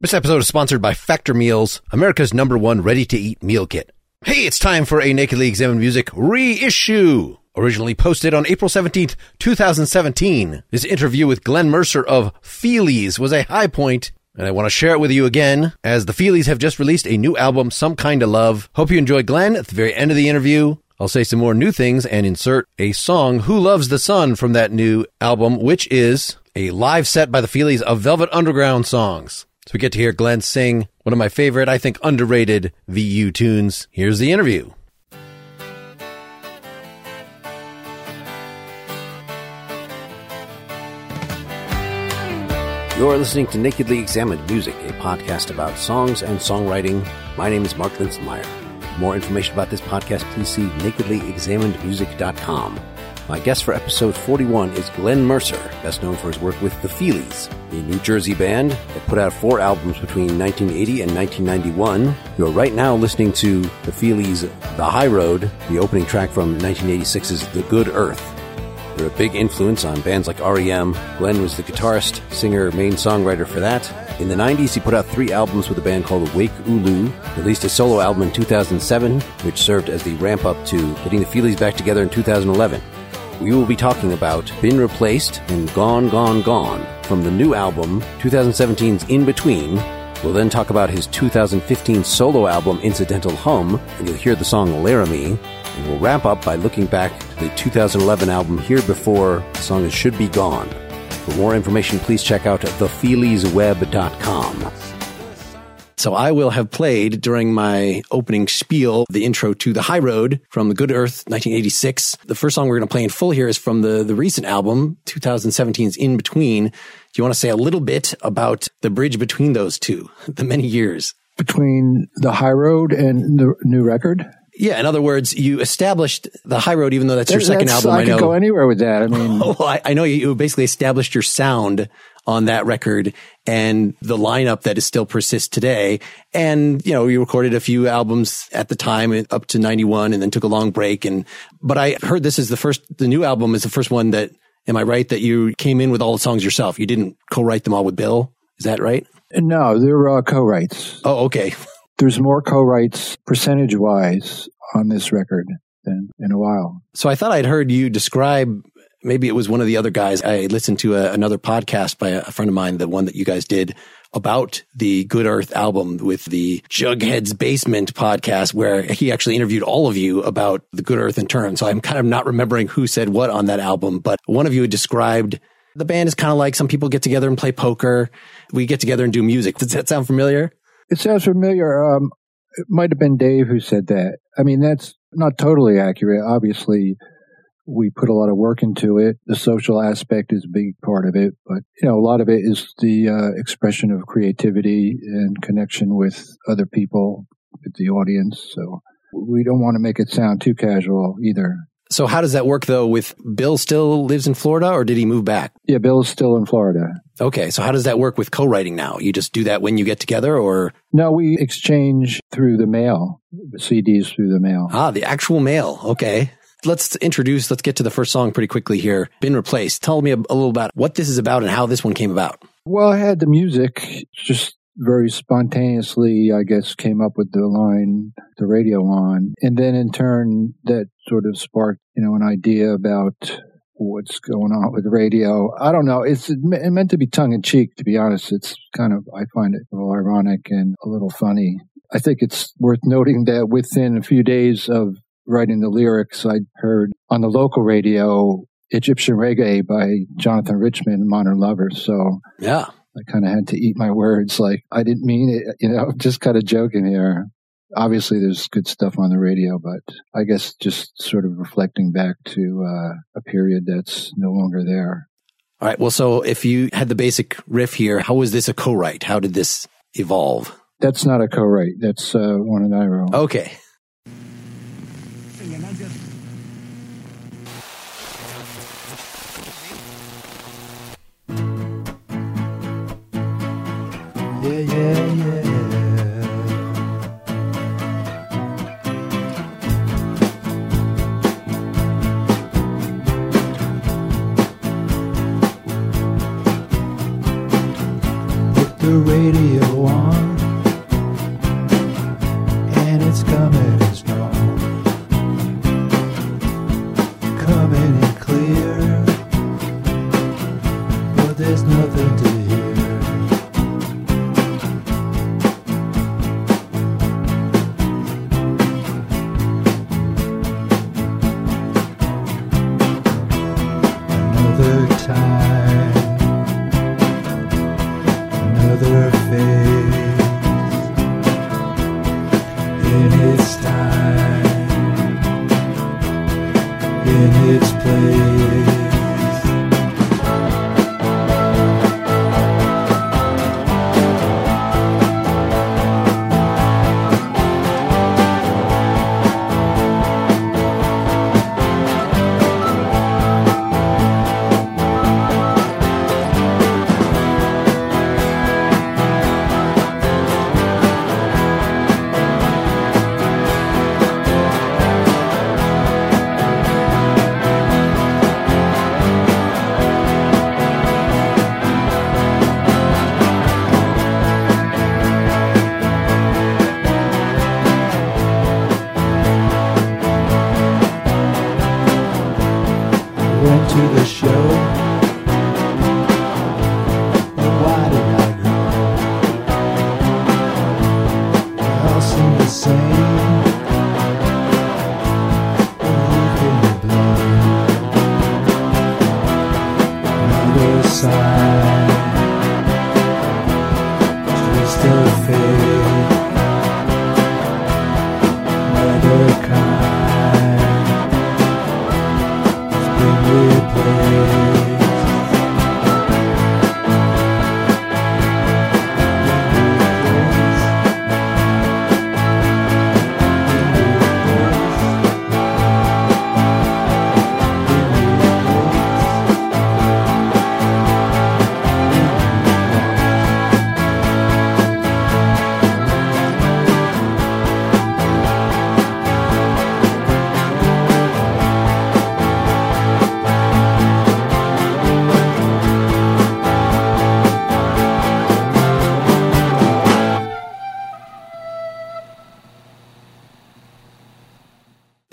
This episode is sponsored by Factor Meals, America's number one ready to eat meal kit. Hey, it's time for a Nakedly Examined Music reissue. Originally posted on April 17th, 2017. This interview with Glenn Mercer of Feelies was a high point, and I want to share it with you again, as the Feelies have just released a new album, Some Kinda Love. Hope you enjoy Glenn. At the very end of the interview, I'll say some more new things and insert a song, Who Loves the Sun, from that new album, which is a live set by the Feelies of Velvet Underground songs. So we get to hear Glenn sing one of my favorite, I think underrated VU tunes. Here's the interview. You're listening to Nakedly Examined Music, a podcast about songs and songwriting. My name is Mark Linsenmayer. For more information about this podcast, please see nakedlyexaminedmusic.com. My guest for episode 41 is Glenn Mercer, best known for his work with The Feelies, a New Jersey band that put out four albums between 1980 and 1991. You're right now listening to The Feelies' The High Road, the opening track from 1986's The Good Earth. They're a big influence on bands like REM. Glenn was the guitarist, singer, main songwriter for that. In the 90s, he put out three albums with a band called Wake Ooloo, released a solo album in 2007, which served as the ramp up to getting the Feelies back together in 2011. We will be talking about Been Replaced and Gone, Gone, Gone from the new album 2017's In Between. We'll then talk about his 2015 solo album Incidental Hum, and you'll hear the song Laramie. And we'll wrap up by looking back to the 2011 album Here Before. The song is Should Be Gone. For more information, please check out thefeeliesweb.com. So I will have played during my opening spiel the intro to The High Road from The Good Earth 1986. The first song we're going to play in full here is from the, the recent album, 2017's In Between. Do you want to say a little bit about the bridge between those two, the many years? Between The High Road and the new record? Yeah, in other words, you established the high road, even though that's your second That's- album. I, I know. could go anywhere with that. I mean, well, oh, I, I know you basically established your sound on that record and the lineup that is still persists today. And, you know, you recorded a few albums at the time uh, up to 91 and then took a long break. And, but I heard this is the first, the new album is the first one that, am I right? That you came in with all the songs yourself. You didn't co-write them all with Bill. Is that right? no, they're uh, co-writes. Oh, okay. There's more co-writes percentage-wise on this record than in a while. So I thought I'd heard you describe, maybe it was one of the other guys. I listened to a, another podcast by a, a friend of mine, the one that you guys did about the Good Earth album with the Jughead's Basement podcast, where he actually interviewed all of you about the Good Earth in turn. So I'm kind of not remembering who said what on that album, but one of you had described the band is kind of like some people get together and play poker. We get together and do music. Does that sound familiar? It sounds familiar. Um, it might have been Dave who said that. I mean, that's not totally accurate. Obviously, we put a lot of work into it. The social aspect is a big part of it, but you know, a lot of it is the uh, expression of creativity and connection with other people, with the audience. So we don't want to make it sound too casual either. So how does that work though with Bill still lives in Florida or did he move back? Yeah, Bill's still in Florida. Okay. So how does that work with co-writing now? You just do that when you get together or? No, we exchange through the mail, CDs through the mail. Ah, the actual mail. Okay. Let's introduce, let's get to the first song pretty quickly here. Been replaced. Tell me a, a little about what this is about and how this one came about. Well, I had the music just very spontaneously, I guess, came up with the line, the radio line. And then in turn, that sort of sparked, you know, an idea about what's going on with radio. I don't know. It's it meant to be tongue in cheek, to be honest. It's kind of, I find it a little ironic and a little funny. I think it's worth noting that within a few days of writing the lyrics, I heard on the local radio Egyptian Reggae by Jonathan Richman, Modern Lovers. So Yeah. I kind of had to eat my words. Like I didn't mean it, you know, just kind of joking here. Obviously, there's good stuff on the radio, but I guess just sort of reflecting back to uh, a period that's no longer there. All right. Well, so if you had the basic riff here, how was this a co-write? How did this evolve? That's not a co-write. That's uh, one that I wrote. Okay. To the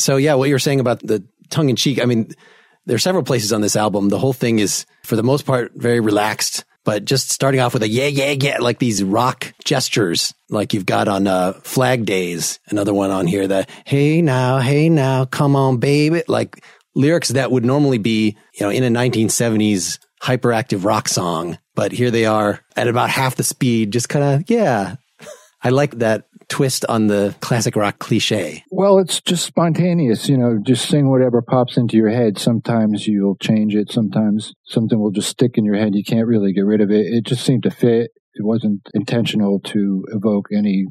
So yeah, what you're saying about the tongue in cheek, I mean, there are several places on this album. The whole thing is, for the most part, very relaxed, but just starting off with a yeah, yeah, yeah, like these rock gestures, like you've got on uh, Flag Days, another one on here, the hey now, hey now, come on, baby, like lyrics that would normally be, you know, in a 1970s hyperactive rock song. But here they are at about half the speed, just kind of, yeah. I like that twist on the classic rock cliche. Well, it's just spontaneous, you know, just sing whatever pops into your head. Sometimes you'll change it. Sometimes something will just stick in your head. You can't really get rid of it. It just seemed to fit. It wasn't intentional to evoke any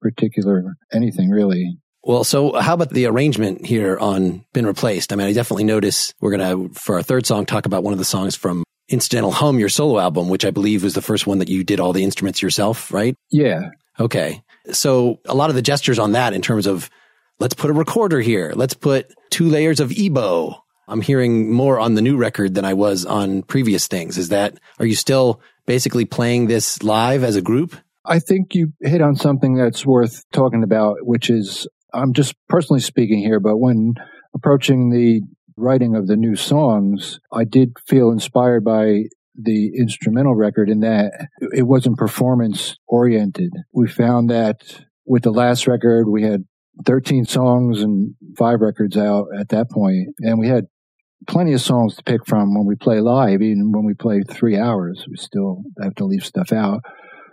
particular anything really. Well, so how about the arrangement here on Been Replaced? I mean, I definitely notice we're going to, for our third song, talk about one of the songs from Incidental Hum, your solo album, which I believe was the first one that you did all the instruments yourself, right? Yeah. Okay. So a lot of the gestures on that in terms of let's put a recorder here. Let's put two layers of EBow. I'm hearing more on the new record than I was on previous things. Is that, are you still basically playing this live as a group? I think you hit on something that's worth talking about, which is I'm just personally speaking here, but when approaching the writing of the new songs, I did feel inspired by the instrumental record in that it wasn't performance oriented. We found that with the last record, we had 13 songs and five records out at that point, and we had plenty of songs to pick from when we play live. Even when we play three hours, we still have to leave stuff out.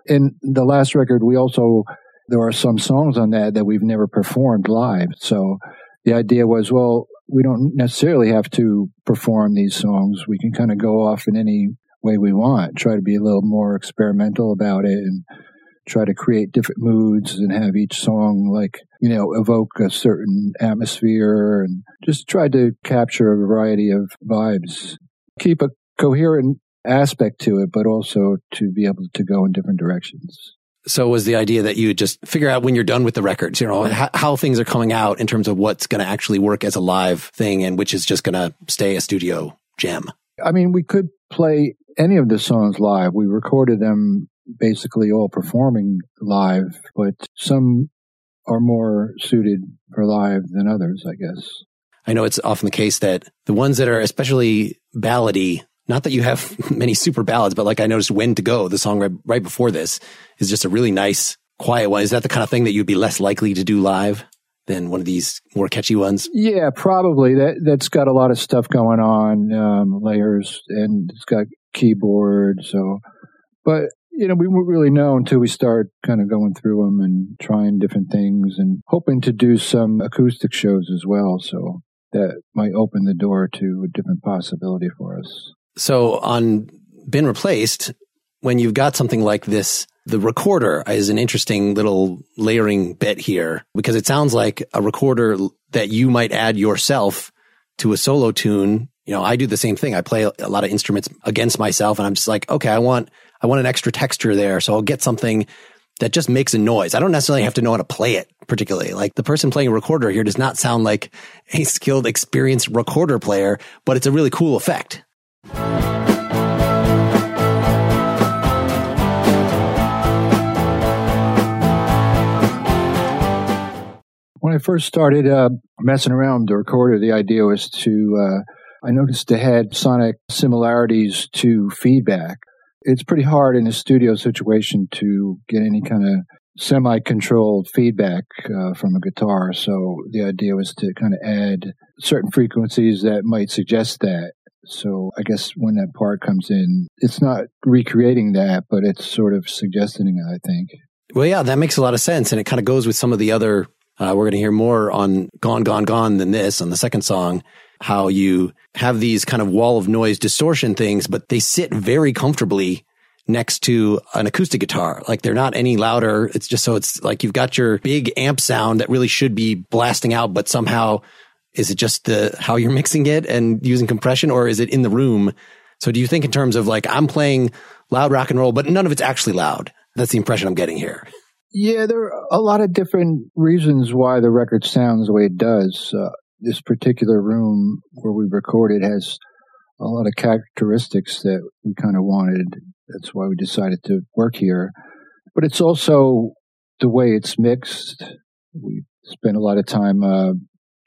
In the last record, we also there are some songs on that that we've never performed live. So the idea was, well, we don't necessarily have to perform these songs. We can kind of go off in any way we want, try to be a little more experimental about it and try to create different moods and have each song like, you know, evoke a certain atmosphere and just try to capture a variety of vibes. Keep a coherent aspect to it, but also to be able to go in different directions. So was the idea that you just figure out when you're done with the records, you know, how, how things are coming out in terms of what's going to actually work as a live thing and which is just going to stay a studio gem? I mean, we could play any of the songs live. We recorded them basically all performing live, but some are more suited for live than others, I guess. I know it's often the case that the ones that are especially ballady, not that you have many super ballads, but like I noticed When to Go, the song right, right before this is just a really nice, quiet one. Is that the kind of thing that you'd be less likely to do live than one of these more catchy ones? Yeah, probably. That, that's got a lot of stuff going on, um, layers, and it's got keyboard. So, but you know, we won't really know until we start kind of going through them and trying different things and hoping to do some acoustic shows as well. So that might open the door to a different possibility for us. So on Been Replaced, when you've got something like this, the recorder is an interesting little layering bit here because it sounds like a recorder that you might add yourself to a solo tune. You know, I do the same thing. I play a lot of instruments against myself and I'm just like, okay, I want, I want an extra texture there. So I'll get something that just makes a noise. I don't necessarily have to know how to play it particularly. Like the person playing a recorder here does not sound like a skilled, experienced recorder player, but it's a really cool effect. When I first started uh, messing around with the recorder, the idea was to, uh, I noticed it had sonic similarities to feedback. It's pretty hard in a studio situation to get any kind of semi controlled feedback uh, from a guitar. So the idea was to kind of add certain frequencies that might suggest that. So I guess when that part comes in, it's not recreating that, but it's sort of suggesting it, I think. Well, yeah, that makes a lot of sense. And it kind of goes with some of the other uh, we're going to hear more on Gone, Gone, Gone than this on the second song, how you have these kind of wall of noise distortion things, but they sit very comfortably next to an acoustic guitar. Like they're not any louder. It's just so it's like you've got your big amp sound that really should be blasting out, but somehow is it just the how you're mixing it and using compression or is it in the room? So do you think in terms of like I'm playing loud rock and roll, but none of it's actually loud? That's the impression I'm getting here. Yeah, there are a lot of different reasons why the record sounds the way it does. Uh, this particular room where we recorded has a lot of characteristics that we kind of wanted. That's why we decided to work here. But it's also the way it's mixed. We spent a lot of time uh,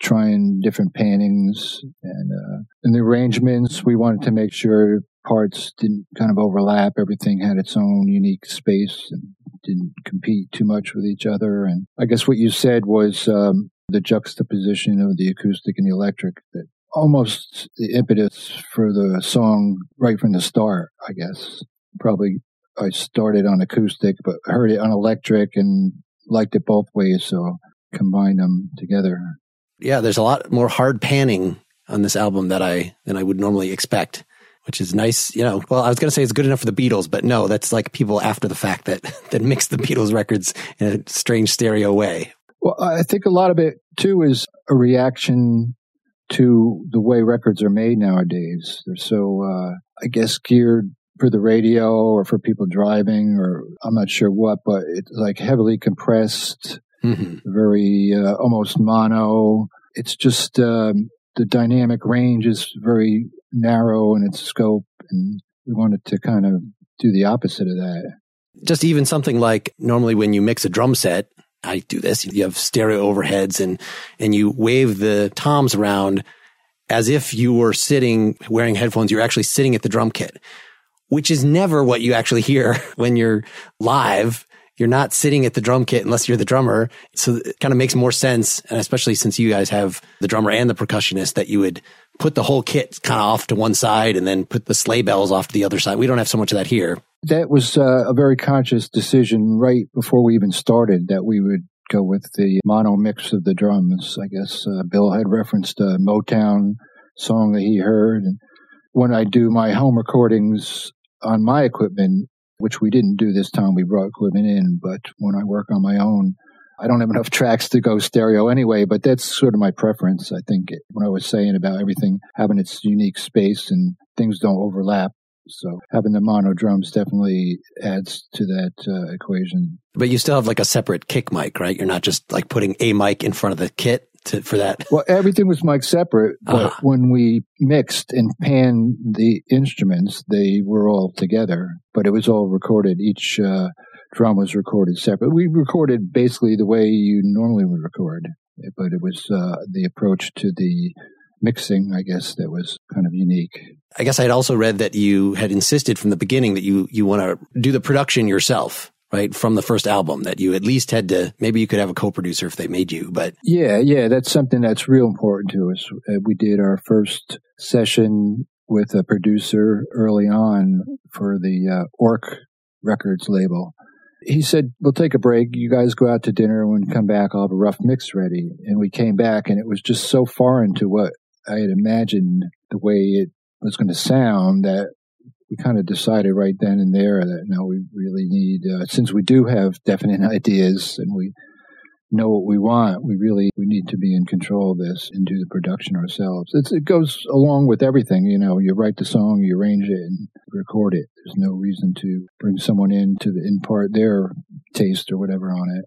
trying different pannings and uh, in the arrangements. We wanted to make sure parts didn't kind of overlap. Everything had its own unique space and didn't compete too much with each other. And I guess what you said was um, the juxtaposition of the acoustic and the electric that almost the impetus for the song right from the start, I guess. Probably I started on acoustic, but heard it on electric and liked it both ways. So combined them together. Yeah, there's a lot more hard panning on this album that I than I would normally expect which is nice. You know, well, I was going to say it's good enough for the Beatles, but no, that's like people after the fact that that mix the Beatles records in a strange stereo way. Well, I think a lot of it too is a reaction to the way records are made nowadays. They're so, uh, I guess, geared for the radio or for people driving, or I'm not sure what, but it's like heavily compressed, mm-hmm. very uh, almost mono. It's just um, the dynamic range is very narrow in its scope, and we wanted to kind of do the opposite of that. Just even something like normally when you mix a drum set, I do this. You have stereo overheads and and you wave the toms around as if you were sitting wearing headphones. You're actually sitting at the drum kit, which is never what you actually hear when you're live. You're not sitting at the drum kit unless you're the drummer. So it kind of makes more sense. And especially since you guys have the drummer and the percussionist that you would put the whole kit kind of off to one side and then put the sleigh bells off to the other side. We don't have so much of that here. That was uh, a very conscious decision right before we even started that we would go with the mono mix of the drums. I guess uh, Bill had referenced a Motown song that he heard. And when I do my home recordings on my equipment, which we didn't do this time, we brought equipment in, but when I work on my own, I don't have enough tracks to go stereo anyway, but that's sort of my preference. I think when I was saying about everything having its unique space and things don't overlap, So having the mono drums definitely adds to that uh, equation. But you still have like a separate kick mic, right? You're not just like putting a mic in front of the kit to, for that. Well, everything was mic separate, but Uh-huh. when we mixed and panned the instruments, they were all together, but it was all recorded. Each uh, drum was recorded separate. We recorded basically the way you normally would record, but it was uh, the approach to the mixing, I guess, that was kind of unique. I guess I had also read that you had insisted from the beginning that you, you want to do the production yourself, right? From the first album that you at least had to, maybe you could have a co-producer if they made you, but Yeah, yeah, that's something that's real important to us. Uh, we did our first session with a producer early on for the uh, Ork Records label. He said, We'll take a break. You guys go out to dinner. and When you come back, I'll have a rough mix ready. And we came back, and it was just so foreign to what I had imagined the way it was going to sound that we kind of decided right then and there that no, we really need, uh, since we do have definite ideas and we know what we want, we really we need to be in control of this and do the production ourselves. It's, it goes along with everything, you know. You write the song, you arrange it, and record it. There's no reason to bring someone in to impart their taste or whatever on it.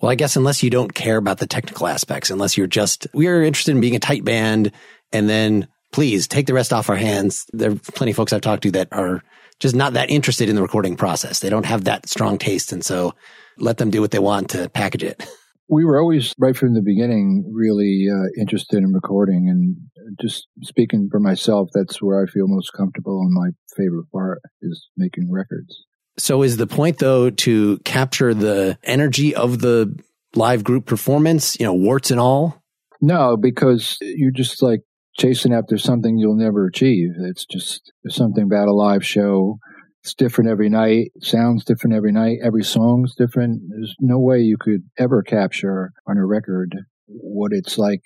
Well, I guess unless you don't care about the technical aspects, unless you're just, we are interested in being a tight band and then please take the rest off our hands. There are plenty of folks I've talked to that are just not that interested in the recording process. They don't have that strong taste. And so let them do what they want to package it. We were always, right from the beginning, really uh, interested in recording. And just speaking for myself, that's where I feel most comfortable and my favorite part is making records. So is the point though to capture the energy of the live group performance, you know, warts and all? No, because you're just like chasing after something you'll never achieve. It's just something about a live show. It's different every night. Sounds different every night. Every song's different. There's no way you could ever capture on a record what it's like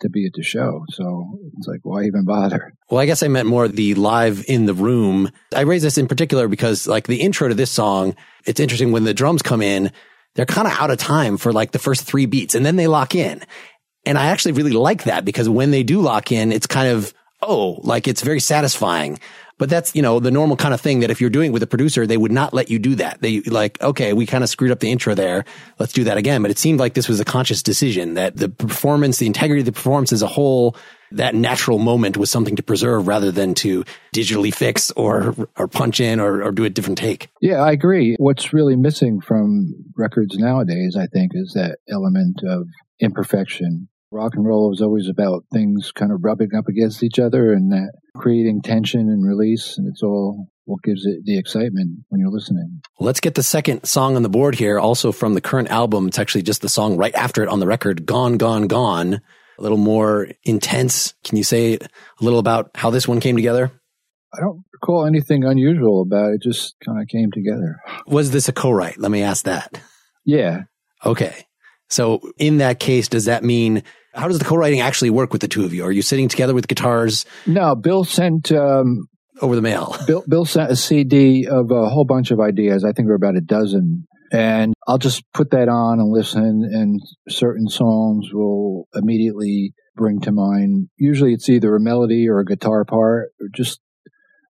to be at the show. So it's like, why even bother? Well, I guess I meant more the live in the room. I raise this in particular because like the intro to this song, it's interesting when the drums come in, they're kind of out of time for like the first three beats and then they lock in. And I actually really like that because when they do lock in, it's kind of, oh, like it's very satisfying. But that's, you know, the normal kind of thing that if you're doing with a producer, they would not let you do that. They like, okay, we kind of screwed up the intro there. Let's do that again. But it seemed like this was a conscious decision that the performance, the integrity of the performance as a whole, that natural moment was something to preserve rather than to digitally fix or, or punch in or, or do a different take. Yeah, I agree. What's really missing from records nowadays, I think, is that element of imperfection. Rock and roll was always about things kind of rubbing up against each other and that creating tension and release, and it's all what gives it the excitement when you're listening. Let's get the second song on the board here, also from the current album. It's actually just the song right after it on the record, Gone, Gone, Gone. A little more intense. Can you say a little about how this one came together? I don't recall anything unusual about it, it just kind of came together. Was this a co-write? Let me ask that. Yeah. Okay. So in that case, does that mean how does the co-writing actually work with the two of you? Are you sitting together with guitars No, Bill sent um, over the mail? Bill, Bill sent a CD of a whole bunch of ideas. I think there were about a dozen. And I'll just put that on and listen, and certain songs will immediately bring to mind. Usually it's either a melody or a guitar part, or just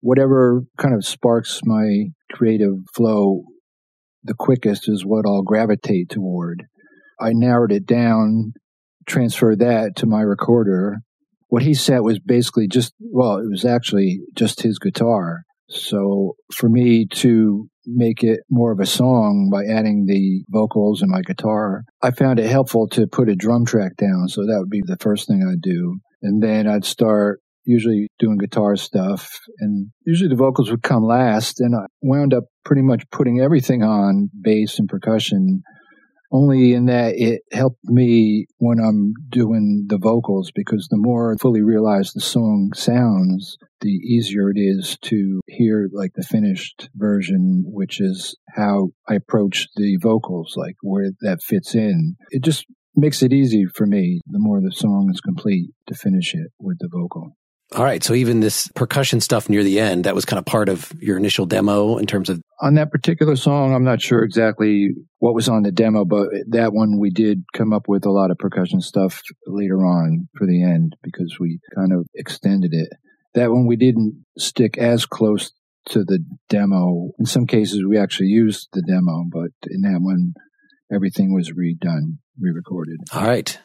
whatever kind of sparks my creative flow the quickest is what I'll gravitate toward. I narrowed it down, transferred that to my recorder. What he sent was basically just, well, it was actually just his guitar. So for me to make it more of a song by adding the vocals and my guitar, I found it helpful to put a drum track down. So that would be the first thing I'd do. And then I'd start usually doing guitar stuff and usually the vocals would come last and I wound up pretty much putting everything on bass and percussion only in that it helped me when I'm doing the vocals because the more I fully realize the song sounds, the easier it is to hear like the finished version, which is how I approach the vocals, like where that fits in. It just makes it easy for me the more the song is complete to finish it with the vocal. All right. So even this percussion stuff near the end, that was kind of part of your initial demo in terms of On that particular song, I'm not sure exactly what was on the demo, but that one we did come up with a lot of percussion stuff later on for the end because we kind of extended it. That one we didn't stick as close to the demo. In some cases, we actually used the demo, but in that one, everything was redone, re-recorded. All right.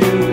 You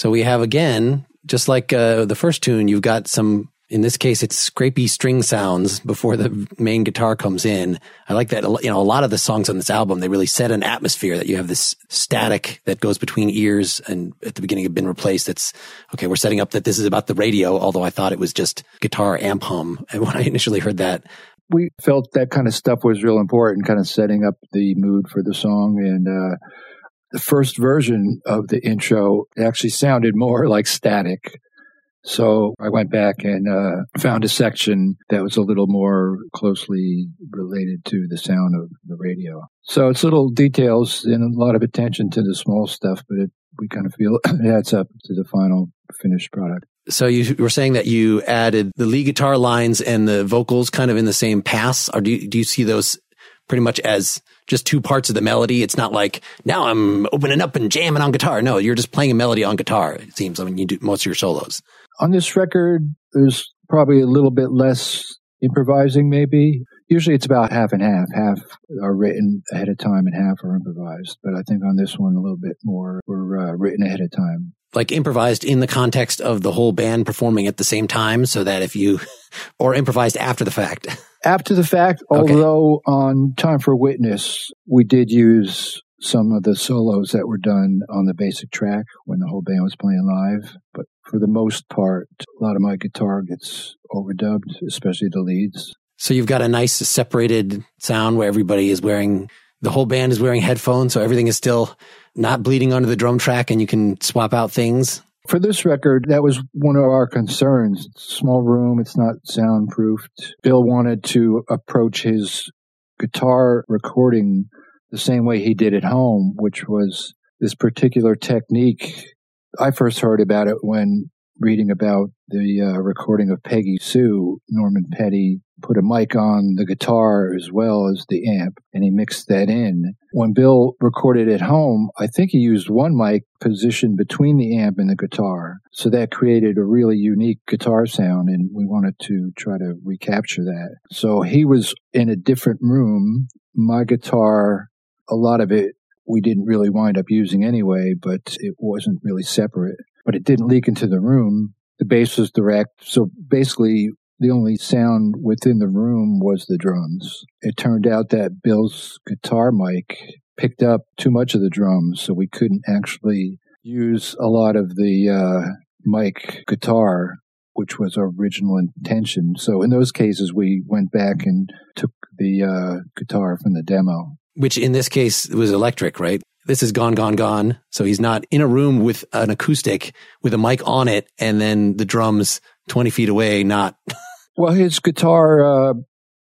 So we have again, just like uh, the first tune, you've got some. In this case, it's scrapey string sounds before the main guitar comes in. I like that. You know, a lot of the songs on this album they really set an atmosphere that you have this static that goes between ears and at the beginning have been replaced. That's okay. We're setting up that this is about the radio, although I thought it was just guitar amp hum. And when I initially heard that, we felt that kind of stuff was real important, kind of setting up the mood for the song. And uh, the first version of the intro actually sounded more like static. So I went back and uh, found a section that was a little more closely related to the sound of the radio. So it's little details and a lot of attention to the small stuff, but it, we kind of feel it adds up to the final finished product. So you were saying that you added the lead guitar lines and the vocals kind of in the same pass, or do you, do you see those pretty much as just two parts of the melody? It's not like now I'm opening up and jamming on guitar. No, you're just playing a melody on guitar. It seems. I mean, you do most of your solos. On this record, there's probably a little bit less improvising, maybe. Usually it's about half and half. Half are written ahead of time and half are improvised. But I think on this one, a little bit more were uh, written ahead of time. Like improvised in the context of the whole band performing at the same time so that if you, or improvised after the fact. After the fact, Okay. although on Time for Witness, we did use some of the solos that were done on the basic track when the whole band was playing live. But for the most part, a lot of my guitar gets overdubbed, especially the leads. So you've got a nice separated sound where everybody is wearing, the whole band is wearing headphones. So everything is still not bleeding onto the drum track and you can swap out things. For this record, that was one of our concerns. Small room, it's not soundproofed. Bill wanted to approach his guitar recording the same way he did at home, which was this particular technique. I first heard about it when reading about the uh, recording of Peggy Sue. Norman Petty put a mic on the guitar as well as the amp, and he mixed that in. When Bill recorded at home, I think he used one mic positioned between the amp and the guitar. So that created a really unique guitar sound, and we wanted to try to recapture that. So he was in a different room. My guitar, a lot of it we didn't really wind up using anyway, but it wasn't really separate. But it didn't leak into the room. The bass was direct. So basically, the only sound within the room was the drums. It turned out that Bill's guitar mic picked up too much of the drums, so we couldn't actually use a lot of the uh, mic guitar, which was our original intention. So in those cases, we went back and took the uh, guitar from the demo. which in this case was electric, right? This is gone, gone, gone. So he's not in a room with an acoustic with a mic on it and then the drums 20 feet away, not Well, his guitar uh,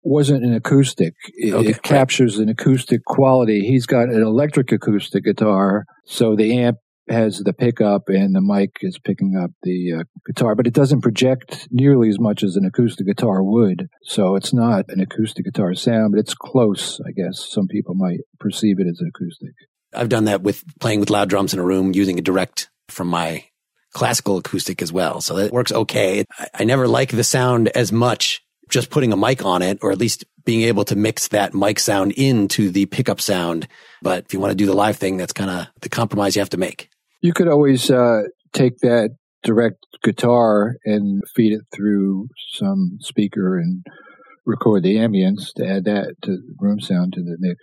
wasn't an acoustic. It, Okay, it captures an acoustic quality. He's got an electric acoustic guitar, so the amp has the pickup and the mic is picking up the uh, guitar, but it doesn't project nearly as much as an acoustic guitar would. So it's not an acoustic guitar sound, but it's close, I guess. Some people might perceive it as an acoustic. I've done that with playing with loud drums in a room using a direct from my classical acoustic as well. So that works okay. I, I never like the sound as much just putting a mic on it or at least being able to mix that mic sound into the pickup sound. But if you want to do the live thing, that's kind of the compromise you have to make. You could always uh, take that direct guitar and feed it through some speaker and record the ambience to add that to the room sound to the mix.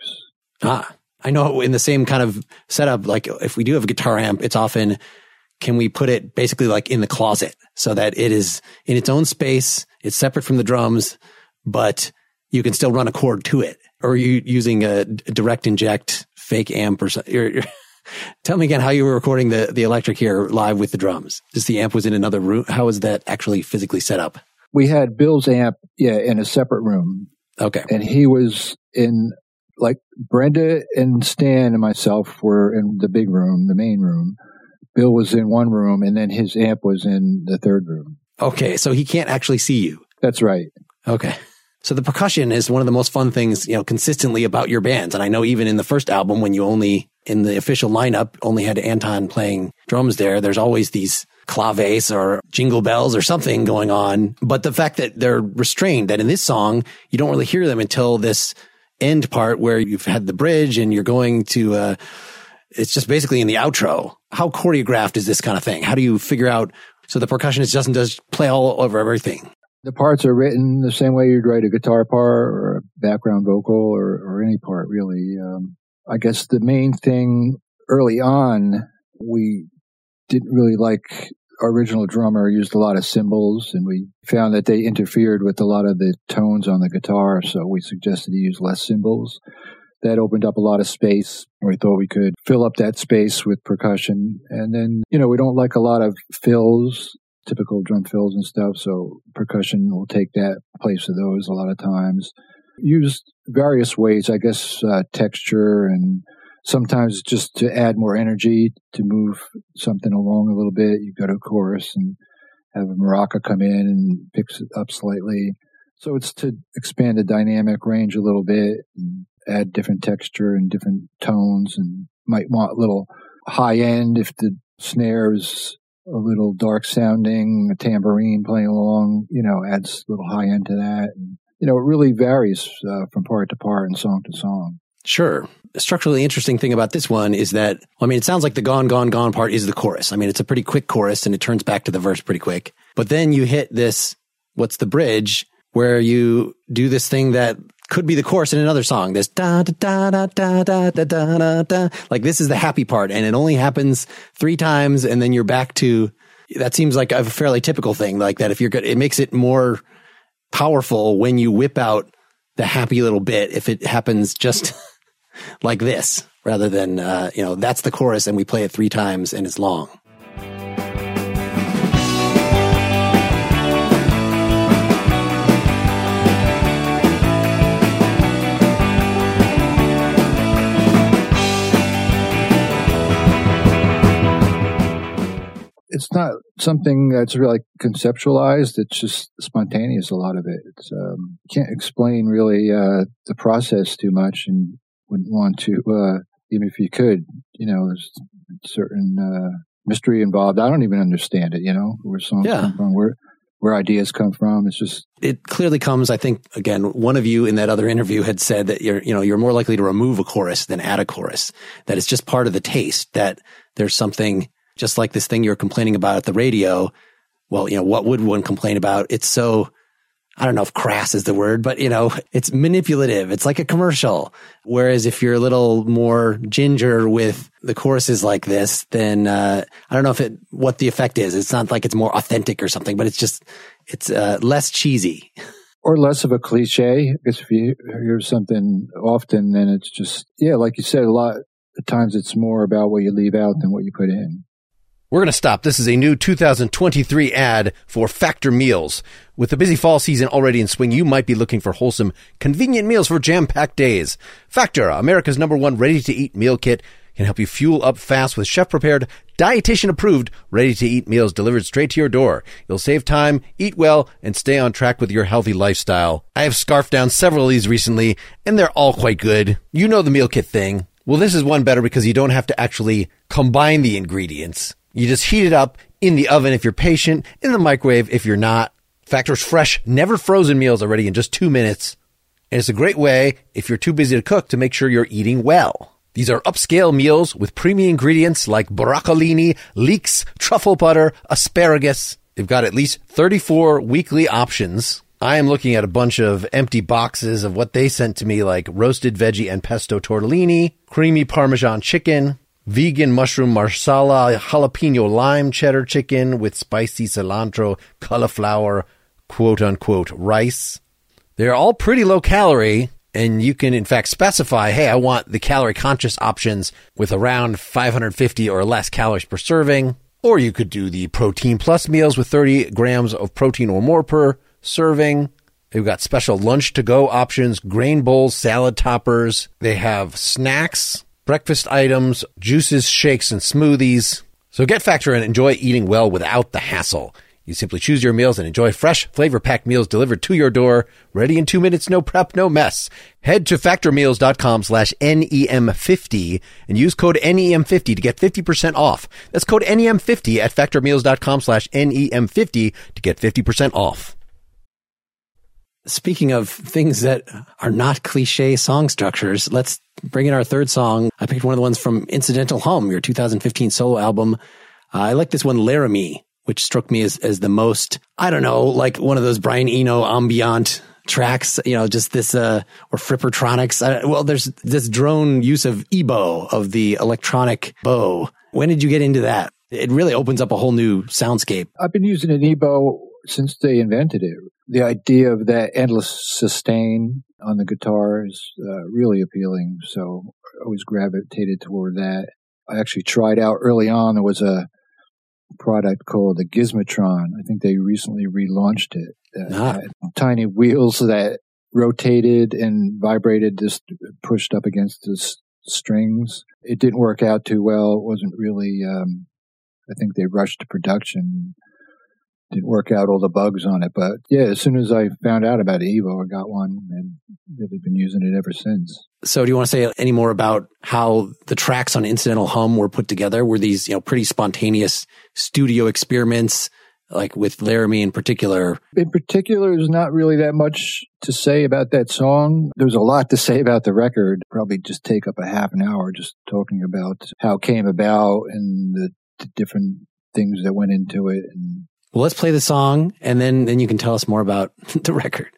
Ah, I know in the same kind of setup, like if we do have a guitar amp, it's often, can we put it basically like in the closet so that it is in its own space? It's separate from the drums, but you can still run a cord to it. Or are you using a direct inject fake amp or something? You're, you're, tell me again how you were recording the, the electric here live with the drums. Just the amp was in another room. How was that actually physically set up? We had Bill's amp, yeah, in a separate room, Okay. and he was in like Brenda and Stan and myself were in the big room, the main room. Bill was in one room, and then his amp was in the third room. Okay. So he can't actually see you. That's right. Okay. So the percussion is one of the most fun things, you know, consistently about your bands. And I know even in the first album, when you only, in the official lineup, only had Anton playing drums there, there's always these claves or jingle bells or something going on. But the fact that they're restrained, that in this song, you don't really hear them until this end part where you've had the bridge and you're going to, uh, it's just basically in the outro. How choreographed is this kind of thing? How do you figure out so the percussionist doesn't just play all over everything? The parts are written the same way you'd write a guitar part or a background vocal or, or any part, really. Um, I guess the main thing early on, we didn't really like our original drummer used a lot of cymbals and we found that they interfered with a lot of the tones on the guitar. So we suggested he use less cymbals. That opened up a lot of space. We thought we could fill up that space with percussion. And then, you know, we don't like a lot of fills typical drum fills and stuff. So percussion will take that place of those a lot of times. Used various ways, I guess, uh, texture and sometimes just to add more energy to move something along a little bit. You go to a chorus and have a maraca come in and picks it up slightly. So it's to expand the dynamic range a little bit and add different texture and different tones and might want a little high end if the snare is a little dark sounding, a tambourine playing along, you know, adds a little high end to that. And you know, it really varies uh, from part to part and song to song. Sure. Structurally interesting thing about this one is that, I mean, it sounds like the gone, gone, gone part is the chorus. I mean, it's a pretty quick chorus and it turns back to the verse pretty quick. But then you hit this, what's the bridge, where you do this thing that could be the chorus in another song. This da da da da da da da da da. Like this is the happy part, and it only happens three times, and then you're back to. That seems like a fairly typical thing, like that. If you're good, it makes it more powerful when you whip out the happy little bit. If it happens just like this, rather than uh, you know that's the chorus, and we play it three times, and it's long. It's not something that's really conceptualized. It's just spontaneous. A lot of it. It's um, can't explain really uh, the process too much, and wouldn't want to. Uh, even if you could, you know, there's certain uh, mystery involved. I don't even understand it. You know, where songs Yeah. come from, where where ideas come from. It's just it clearly comes i think again one of you in that other interview had said that you're you know you're more likely to remove a chorus than add a chorus that it's just part of the taste that there's something just like this thing you're complaining about at the radio. Well you know what would one complain about? It's so i don't know if crass is the word but you know it's manipulative. It's like a commercial. Whereas if you're a little more ginger with the choruses like this then uh, i don't know if it what the effect is. It's not like it's more authentic or something but it's just it's uh, less cheesy. Or less of a cliche. Because if you hear something often, then it's just yeah, like you said, a lot of times it's more about what you leave out than what you put in. We're going to stop. This is a new 2023 ad for Factor Meals. With the busy fall season already in swing, you might be looking for wholesome, convenient meals for jam-packed days. Factor, America's number one ready-to-eat meal kit, can help you fuel up fast with chef-prepared, dietitian-approved, ready-to-eat meals delivered straight to your door. You'll save time, eat well, and stay on track with your healthy lifestyle. I have scarfed down several of these recently, and they're all quite good. You know the meal kit thing. Well, this is one better because you don't have to actually combine the ingredients. You just heat it up in the oven if you're patient, in the microwave if you're not. Factor's fresh, never frozen meals are ready in just two minutes. And it's a great way, if you're too busy to cook, to make sure you're eating well. These are upscale meals with premium ingredients like broccolini, leeks, truffle butter, asparagus. They've got at least 34 weekly options. I am looking at a bunch of empty boxes of what they sent to me, like roasted veggie and pesto tortellini, creamy Parmesan chicken, vegan mushroom marsala, jalapeno lime cheddar chicken with spicy cilantro, cauliflower, quote unquote rice. They're all pretty low calorie, and you can in fact specify, hey, I want the calorie conscious options with around 550 or less calories per serving. Or you could do the protein plus meals with 30 grams of protein or more per serving. They've got special lunch to go options, grain bowls, salad toppers. They have snacks, breakfast items, juices, shakes, and smoothies. So get Factor and enjoy eating well without the hassle. You simply choose your meals and enjoy fresh, flavor-packed meals delivered to your door, ready in two minutes, no prep, no mess. Head to factormeals.com slash NEM50 and use code NEM50 to get 50% off. That's code NEM50 at factormeals.com slash NEM50 to get 50% off. Speaking of things that are not cliche song structures, let's bring in our third song. I picked one of the ones from Incidental Hum, your 2015 solo album. Uh, I like this one, Laramie, which struck me as, as the most, I don't know, like one of those Brian Eno ambient tracks, you know, just this, uh, or Frippertronics. Well, there's this drone use of EBow, of the electronic bow. When did you get into that? It really opens up a whole new soundscape. I've been using an EBow since they invented it. The idea of that endless sustain on the guitar is uh, really appealing. So I always gravitated toward that. I actually tried out early on. There was a product called the Gizmotron. I think they recently relaunched it. Uh, Ah. Tiny wheels that rotated and vibrated, just pushed up against the s- strings. It didn't work out too well. It wasn't really. Um, I think they rushed to production. Didn't work out all the bugs on it, but yeah, as soon as I found out about EBow, I got one and really been using it ever since. So do you want to say any more about how the tracks on Incidental Hum were put together? Were these, you know, pretty spontaneous studio experiments like with Laramie in particular? In particular, there's not really that much to say about that song. There's a lot to say about the record. Probably just take up a half an hour just talking about how it came about and the, the different things that went into it. And Well, let's play the song and then, then you can tell us more about the record.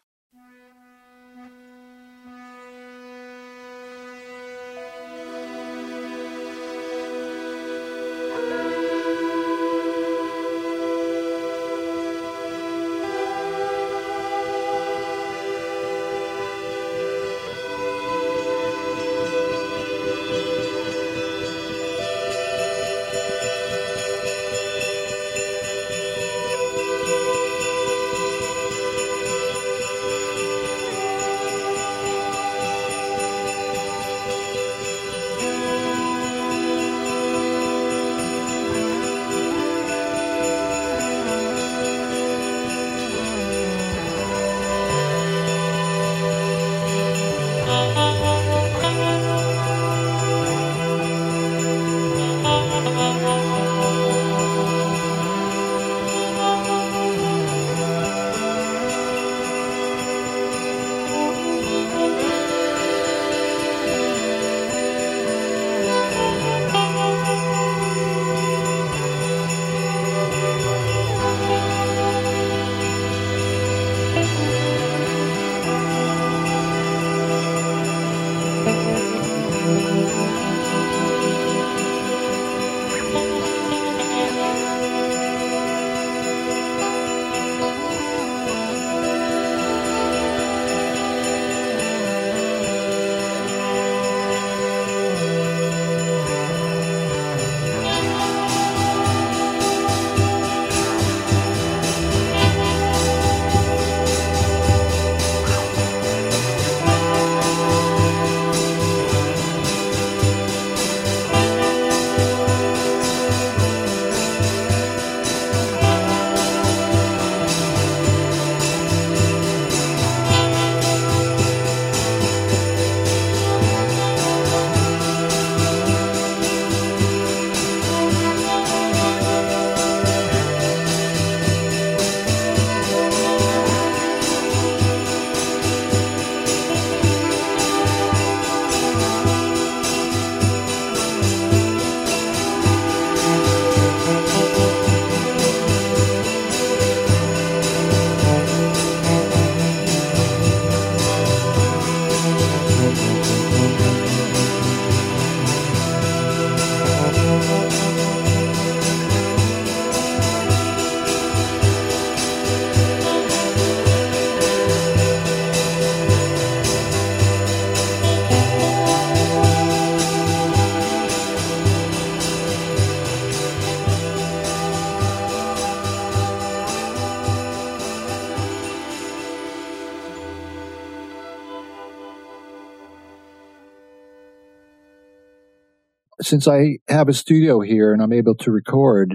Since I have a studio here and I'm able to record,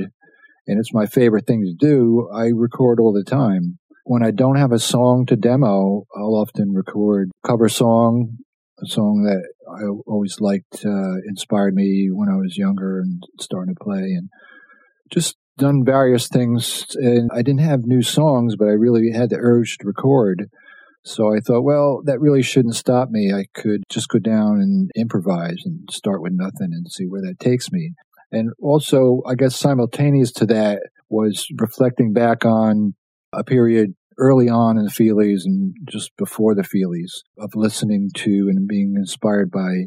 and it's my favorite thing to do, I record all the time. When I don't have a song to demo, I'll often record cover song, a song that I always liked, uh, inspired me when I was younger and starting to play, and just done various things. And I didn't have new songs, but I really had the urge to record. So I thought, well, that really shouldn't stop me. I could just go down and improvise and start with nothing and see where that takes me. And also, I guess simultaneous to that was reflecting back on a period early on in the Feelies and just before the Feelies of listening to and being inspired by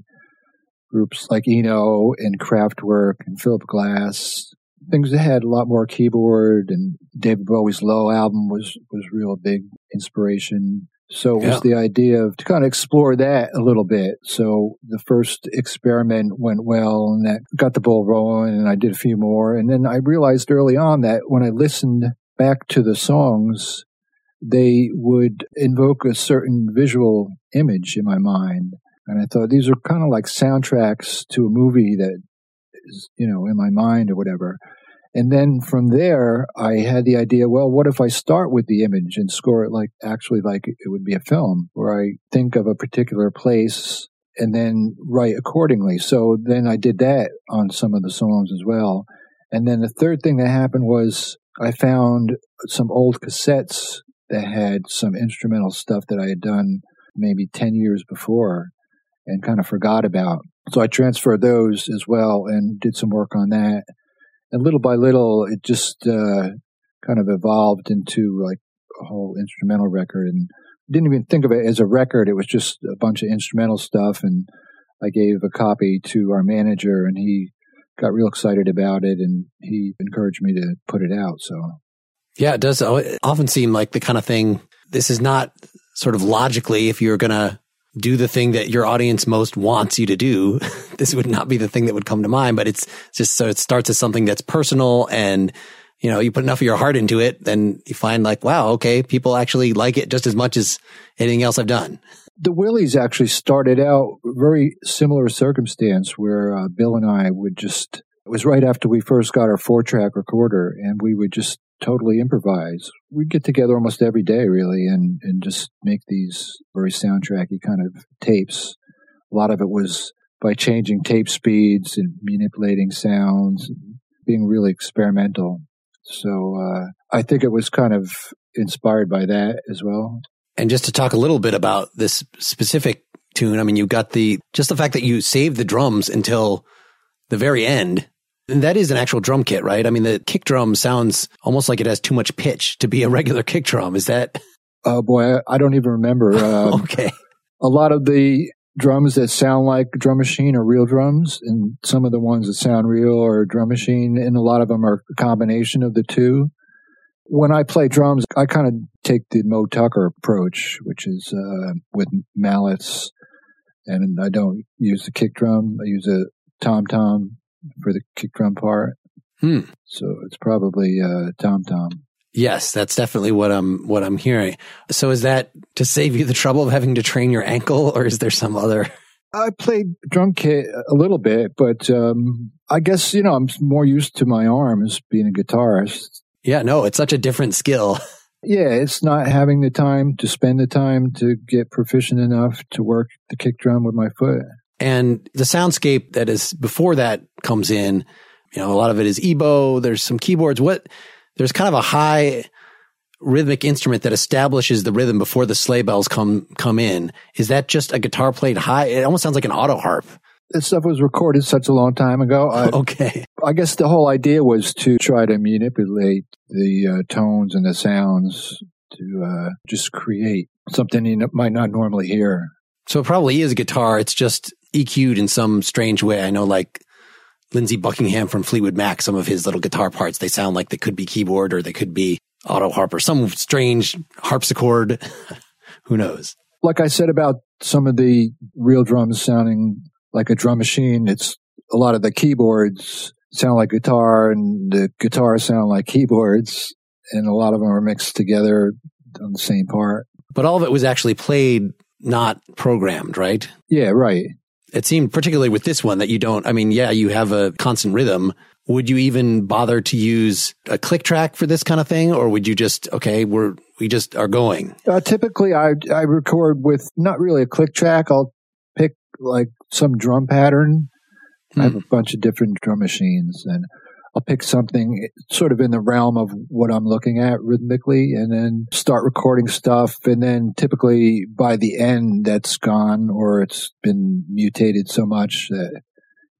groups like Eno and Kraftwerk and Philip Glass. Things that had a lot more keyboard and David Bowie's Low album was, was real big inspiration. So it was Yeah. the idea of to kind of explore that a little bit. So the first experiment went well and that got the ball rolling and I did a few more. And then I realized early on that when I listened back to the songs, they would invoke a certain visual image in my mind. And I thought these are kind of like soundtracks to a movie that is, you know, in my mind or whatever. And then from there, I had the idea, well, what if I start with the image and score it like actually like it would be a film where I think of a particular place and then write accordingly. So then I did that on some of the songs as well. And then the third thing that happened was I found some old cassettes that had some instrumental stuff that I had done maybe 10 years before and kind of forgot about. So I transferred those as well and did some work on that. And little by little, it just uh, kind of evolved into like a whole instrumental record and didn't even think of it as a record. It was just a bunch of instrumental stuff. And I gave a copy to our manager and he got real excited about it and he encouraged me to put it out. So yeah, it does often seem like the kind of thing. This is not sort of logically, if you're going to do the thing that your audience most wants you to do, this would not be the thing that would come to mind. But it's just so it starts as something that's personal and you know, you put enough of your heart into it, then you find like, wow, okay, people actually like it just as much as anything else I've done. The Willies actually started out very similar circumstance where uh, Bill and I would just, it was right after we first got our four track recorder and we would just totally improvise. We'd get together almost every day, really, and, and just make these very soundtracky kind of tapes. A lot of it was by changing tape speeds and manipulating sounds, and being really experimental. So uh, I think it was kind of inspired by that as well. And just to talk a little bit about this specific tune, I mean, you got the just the fact that you saved the drums until the very end and that is an actual drum kit, right? I mean, the kick drum sounds almost like it has too much pitch to be a regular kick drum. Is that? Oh boy, I don't even remember. Um, okay. A lot of the drums that sound like drum machine are real drums, and some of the ones that sound real are drum machine, and a lot of them are a combination of the two. When I play drums, I kind of take the Moe Tucker approach, which is uh, with mallets, and I don't use the kick drum. I use a tom tom for the kick drum part. Hmm. So it's probably uh, Tom Tom. Yes, that's definitely what I'm what I'm hearing. So is that to save you the trouble of having to train your ankle, or is there some other? I played drum kit a little bit, but um, I guess you know I'm more used to my arms being a guitarist. Yeah, no, it's such a different skill. Yeah, it's not having the time to spend the time to get proficient enough to work the kick drum with my foot. And the soundscape that is before that comes in, you know, a lot of it is EBow. There's some keyboards. What, there's kind of a high rhythmic instrument that establishes the rhythm before the sleigh bells come, come in. Is that just a guitar played high? It almost sounds like an auto harp. This stuff was recorded such a long time ago. I, okay. I guess the whole idea was to try to manipulate the uh, tones and the sounds to uh, just create something you might not normally hear. So it probably is a guitar. It's just EQ'd in some strange way. I know like Lindsey Buckingham from Fleetwood Mac, some of his little guitar parts, they sound like they could be keyboard or they could be auto harp or some strange harpsichord. Who knows? Like I said about some of the real drums sounding like a drum machine, it's a lot of the keyboards sound like guitar and the guitars sound like keyboards and a lot of them are mixed together on the same part. But all of it was actually played, not programmed, right? Yeah, right it seemed particularly with this one that you don't, I mean, yeah, you have a constant rhythm. Would you even bother to use a click track for this kind of thing? Or would you just, okay, we're, we just are going? Uh, typically I, I record with not really a click track. I'll pick like some drum pattern. I have a hmm. bunch of different drum machines and I'll pick something sort of in the realm of what I'm looking at rhythmically and then start recording stuff. And then typically by the end, that's gone or it's been mutated so much that it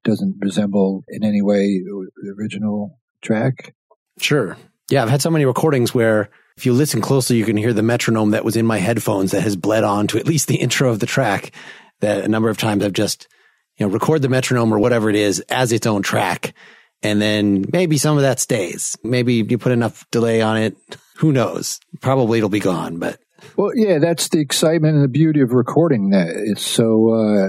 doesn't resemble in any way the original track. Sure. Yeah. I've had so many recordings where if you listen closely, you can hear the metronome that was in my headphones that has bled on to at least the intro of the track that a number of times I've just, you know, record the metronome or whatever it is as its own track and then maybe some of that stays. Maybe you put enough delay on it. Who knows? Probably it'll be gone, but. Well, yeah, that's the excitement and the beauty of recording that it's so uh,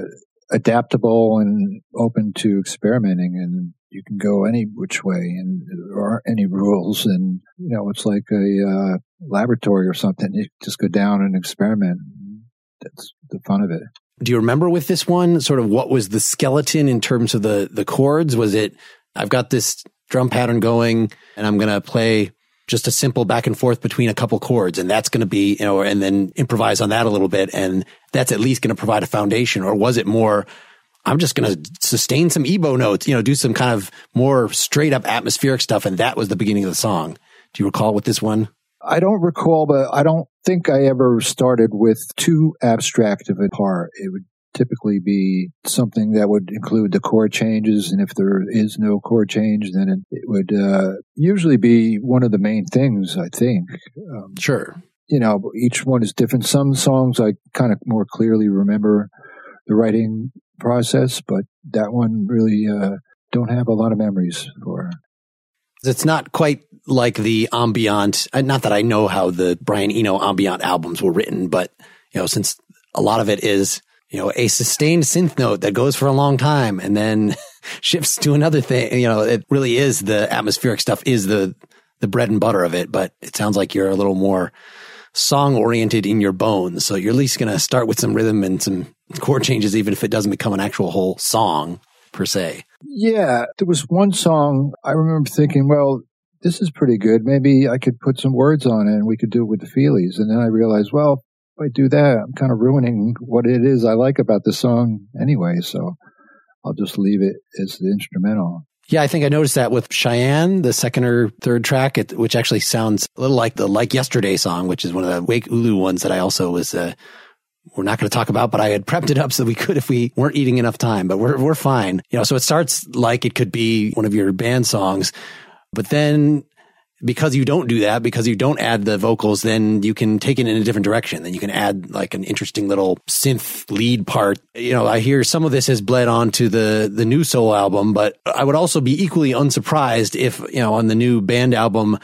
adaptable and open to experimenting and you can go any which way and there aren't any rules and you know it's like a uh, laboratory or something you just go down and experiment that's the fun of it do you remember with this one sort of what was the skeleton in terms of the the chords was it I've got this drum pattern going and I'm going to play just a simple back and forth between a couple chords. And that's going to be, you know, and then improvise on that a little bit. And that's at least going to provide a foundation. Or was it more, I'm just going to sustain some EBow notes, you know, do some kind of more straight up atmospheric stuff. And that was the beginning of the song. Do you recall with this one? I don't recall, but I don't think I ever started with too abstract of a part. It would typically be something that would include the chord changes. And if there is no chord change, then it, it would uh, usually be one of the main things, I think. Um, Sure. you know, each one is different. Some songs I kind of more clearly remember the writing process, but that one really uh, don't have a lot of memories for. It's not quite like the ambient. uh, Not that I know how the Brian Eno ambient albums were written, but you know, since a lot of it is you know a sustained synth note that goes for a long time and then shifts to another thing. You know, it really is the atmospheric stuff is the the bread and butter of it. But it sounds like you're a little more song oriented in your bones. So you're at least going to start with some rhythm and some chord changes, even if it doesn't become an actual whole song per se. Yeah, there was one song I remember thinking, well, this is pretty good. Maybe I could put some words on it and we could do it with the Feelies. And then I realized, well, I do that, I'm kind of ruining what it is I like about the song anyway. So I'll just leave it as the instrumental. Yeah, I think I noticed that with Cheyenne, the second or third track, it, which actually sounds a little like the Like Yesterday song, which is one of the Wake Ooloo ones that I also was, uh, we're not going to talk about, but I had prepped it up so we could if we weren't eating enough time, but we're, we're fine. You know, so it starts like it could be one of your band songs, but then because you don't do that, because you don't add the vocals, then you can take it in a different direction. Then you can add like an interesting little synth lead part. You know, I hear some of this has bled onto the the new soul album, but I would also be equally unsurprised if, you know, on the new band album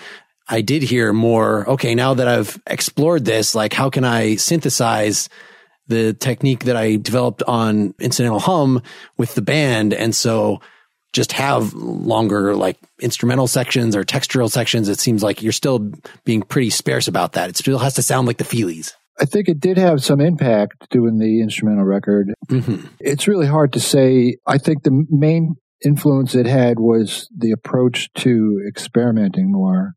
I did hear more, okay, now that I've explored this, like how can I synthesize the technique that I developed on Incidental Hum with the band? And so just have longer like instrumental sections or textural sections. It seems like you're still being pretty sparse about that. It still has to sound like the Feelies. I think it did have some impact doing the instrumental record. Mm-hmm. It's really hard to say. I think the main influence it had was the approach to experimenting more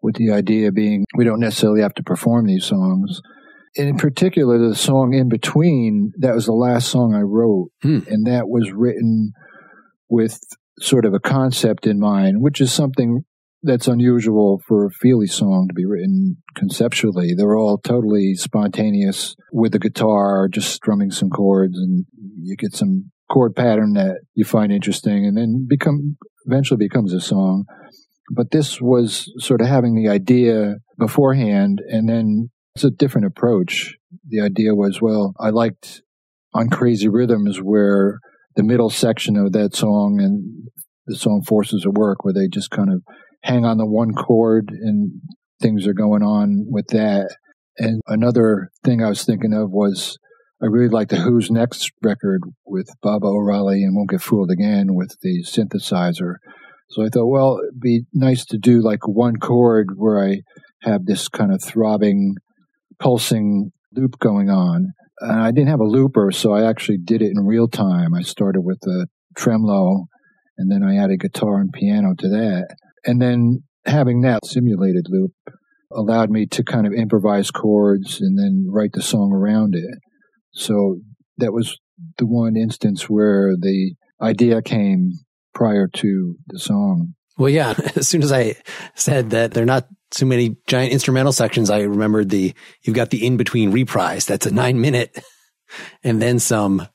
with the idea being we don't necessarily have to perform these songs. In particular, the song in between, that was the last song I wrote. Hmm. And that was written with sort of a concept in mind, which is something that's unusual for a Feely song to be written conceptually. They're all totally spontaneous with the guitar, just strumming some chords, and you get some chord pattern that you find interesting, and then become eventually becomes a song. But this was sort of having the idea beforehand, and then it's a different approach. The idea was, well, I liked on Crazy Rhythms where the middle section of that song and the song Forces at Work, where they just kind of hang on the one chord and things are going on with that. And another thing I was thinking of was I really like the Who's Next record with Baba O'Riley and Won't Get Fooled Again with the synthesizer. So I thought, well, it'd be nice to do like one chord where I have this kind of throbbing, pulsing loop going on. And I didn't have a looper, so I actually did it in real time. I started with a tremolo and then I added guitar and piano to that. And then having that simulated loop allowed me to kind of improvise chords and then write the song around it. So that was the one instance where the idea came prior to the song. Well, yeah. As soon as I said that they're not too many giant instrumental sections, I remembered the you've got the in between reprise. That's a nine minute, and then some.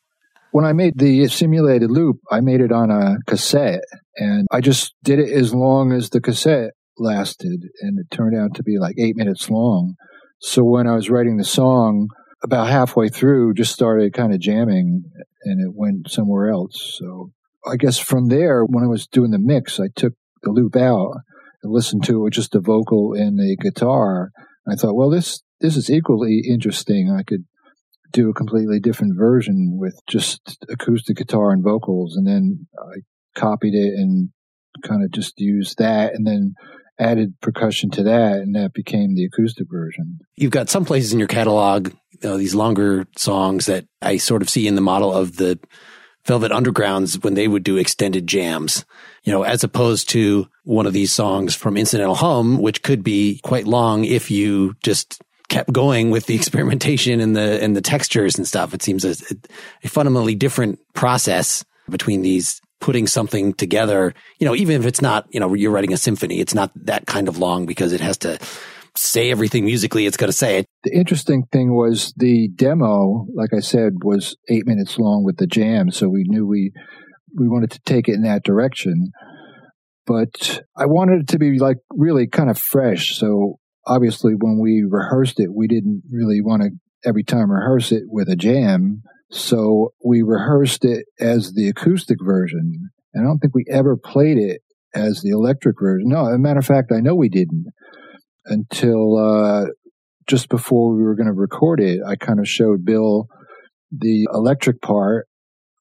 When I made the simulated loop, I made it on a cassette and I just did it as long as the cassette lasted. And it turned out to be like eight minutes long. So when I was writing the song, about halfway through, just started kind of jamming and it went somewhere else. So I guess from there, when I was doing the mix, I took the loop out listened to it with just the vocal and the guitar. I thought, well, this, this is equally interesting. I could do a completely different version with just acoustic guitar and vocals. And then I copied it and kind of just used that and then added percussion to that. And that became the acoustic version. You've got some places in your catalog, you know, these longer songs that I sort of see in the model of the Velvet Undergrounds when they would do extended jams, you know, as opposed to one of these songs from Incidental Hum, which could be quite long if you just kept going with the experimentation and the and the textures and stuff. It seems a, a fundamentally different process between these putting something together, you know, even if it's not, you know, you're writing a symphony, it's not that kind of long because it has to say everything musically it's going to say. It. The interesting thing was the demo, like I said, was eight minutes long with the jam. So we knew we, we wanted to take it in that direction. But I wanted it to be like really kind of fresh. So obviously when we rehearsed it, we didn't really want to every time rehearse it with a jam. So we rehearsed it as the acoustic version. And I don't think we ever played it as the electric version. No, as a matter of fact, I know we didn't until uh, just before we were going to record it. I kind of showed Bill the electric part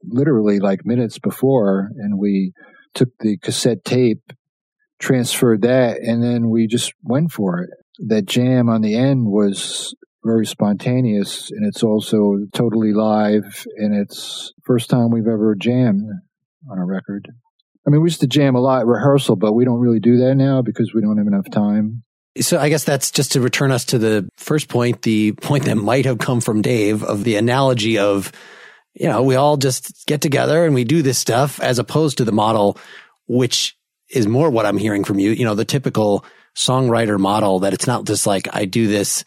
literally like minutes before, and we took the cassette tape, transferred that, and then we just went for it. That jam on the end was very spontaneous and it's also totally live and it's first time we've ever jammed on a record. I mean, we used to jam a lot at rehearsal, but we don't really do that now because we don't have enough time. So I guess that's just to return us to the first point, the point that might have come from Dave of the analogy of, you know, we all just get together and we do this stuff as opposed to the model, which is more what I'm hearing from you, you know, the typical songwriter model that it's not just like I do this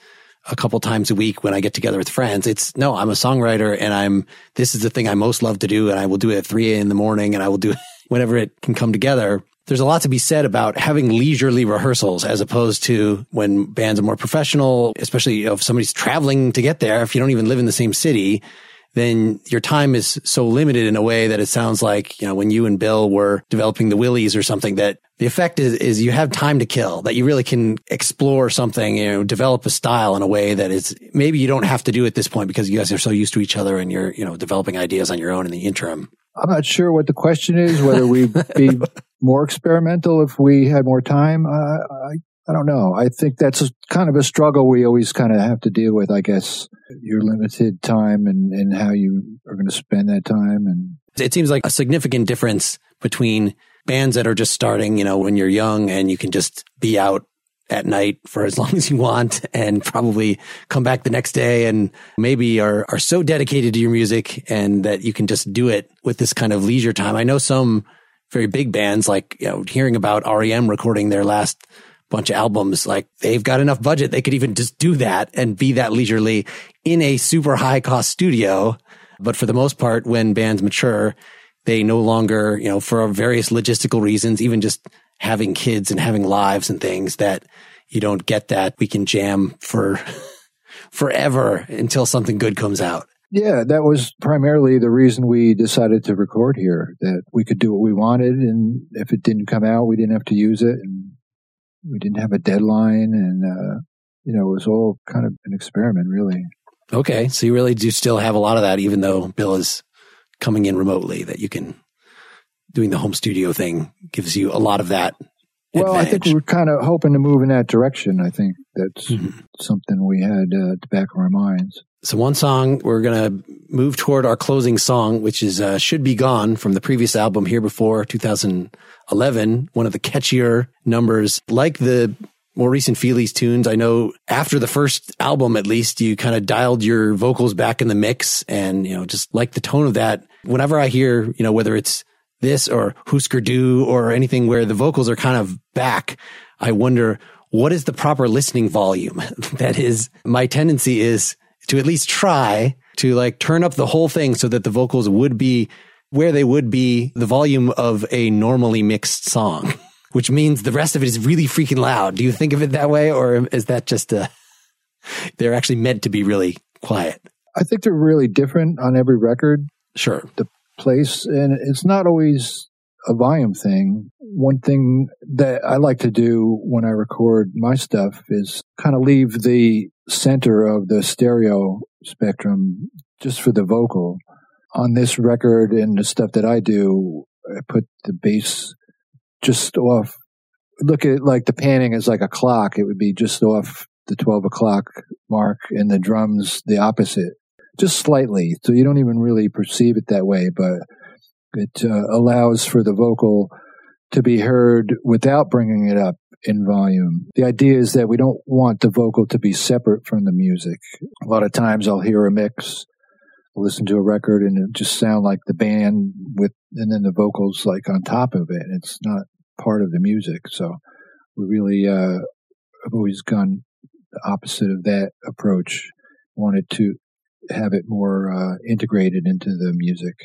a couple times a week when I get together with friends. It's no, I'm a songwriter and I'm, this is the thing I most love to do. And I will do it at 3 in the morning and I will do it whenever it can come together. There's a lot to be said about having leisurely rehearsals as opposed to when bands are more professional, especially if somebody's traveling to get there. If you don't even live in the same city, then your time is so limited in a way that it sounds like, you know, when you and Bill were developing the Willies or something that the effect is, is you have time to kill, that you really can explore something, you know, develop a style in a way that is maybe you don't have to do at this point because you guys are so used to each other and you're, you know, developing ideas on your own in the interim. I'm not sure what the question is, whether we'd be more experimental if we had more time. Uh, I, I don't know. I think that's kind of a struggle we always kind of have to deal with, I guess, your limited time and, and how you are going to spend that time. And it seems like a significant difference between bands that are just starting, you know, when you're young and you can just be out at night for as long as you want and probably come back the next day and maybe are, are so dedicated to your music and that you can just do it with this kind of leisure time. I know some very big bands like, you know, hearing about REM recording their last bunch of albums. Like they've got enough budget. They could even just do that and be that leisurely in a super high cost studio. But for the most part, when bands mature, they no longer, you know, for various logistical reasons, even just having kids and having lives and things that you don't get that. We can jam for forever until something good comes out. Yeah, that was primarily the reason we decided to record here, that we could do what we wanted. And if it didn't come out, we didn't have to use it. And we didn't have a deadline, and uh, you know, it was all kind of an experiment, really. Okay, so you really do still have a lot of that, even though Bill is coming in remotely. That you can doing the home studio thing gives you a lot of that. Well, advantage. I think we're kind of hoping to move in that direction. I think that's Mm-hmm. something we had uh, at the back of our minds. So one song we're gonna move toward our closing song, which is uh, "Should Be Gone" from the previous album here before 2011. One of the catchier numbers, like the more recent Feelies tunes. I know after the first album, at least, you kind of dialed your vocals back in the mix, and you know, just like the tone of that. Whenever I hear, you know, whether it's this or Husker Du or anything where the vocals are kind of back, I wonder what is the proper listening volume. that is, my tendency is to at least try to like turn up the whole thing so that the vocals would be where they would be the volume of a normally mixed song, which means the rest of it is really freaking loud. Do you think of it that way? Or is that just uh, a, they're actually meant to be really quiet? I think they're really different on every record Sure. The place, and it's not always a volume thing. One thing that I like to do when I record my stuff is kind of leave the center of the stereo spectrum just for the vocal. On this record and the stuff that I do, I put the bass just off. Look at it like the panning is like a clock. It would be just off the 12 o'clock mark and the drums the opposite, just slightly. So you don't even really perceive it that way, but it uh, allows for the vocal to be heard without bringing it up in volume. The idea is that we don't want the vocal to be separate from the music. A lot of times I'll hear a mix listen to a record and it just sound like the band with, and then the vocals like on top of it. It's not part of the music. So we really, uh, have always gone the opposite of that approach. Wanted to have it more, uh, integrated into the music.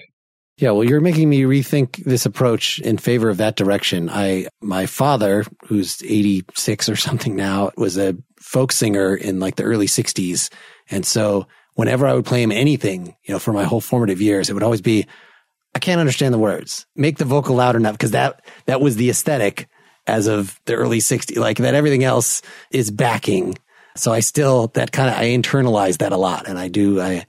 Yeah, well, you're making me rethink this approach in favor of that direction. I, my father, who's 86 or something now, was a folk singer in like the early 60s. And so whenever I would play him anything, you know, for my whole formative years, it would always be, I can't understand the words. Make the vocal loud enough because that, that was the aesthetic as of the early 60s, like that everything else is backing. So I still, that kind of, I internalize that a lot. And I do, I,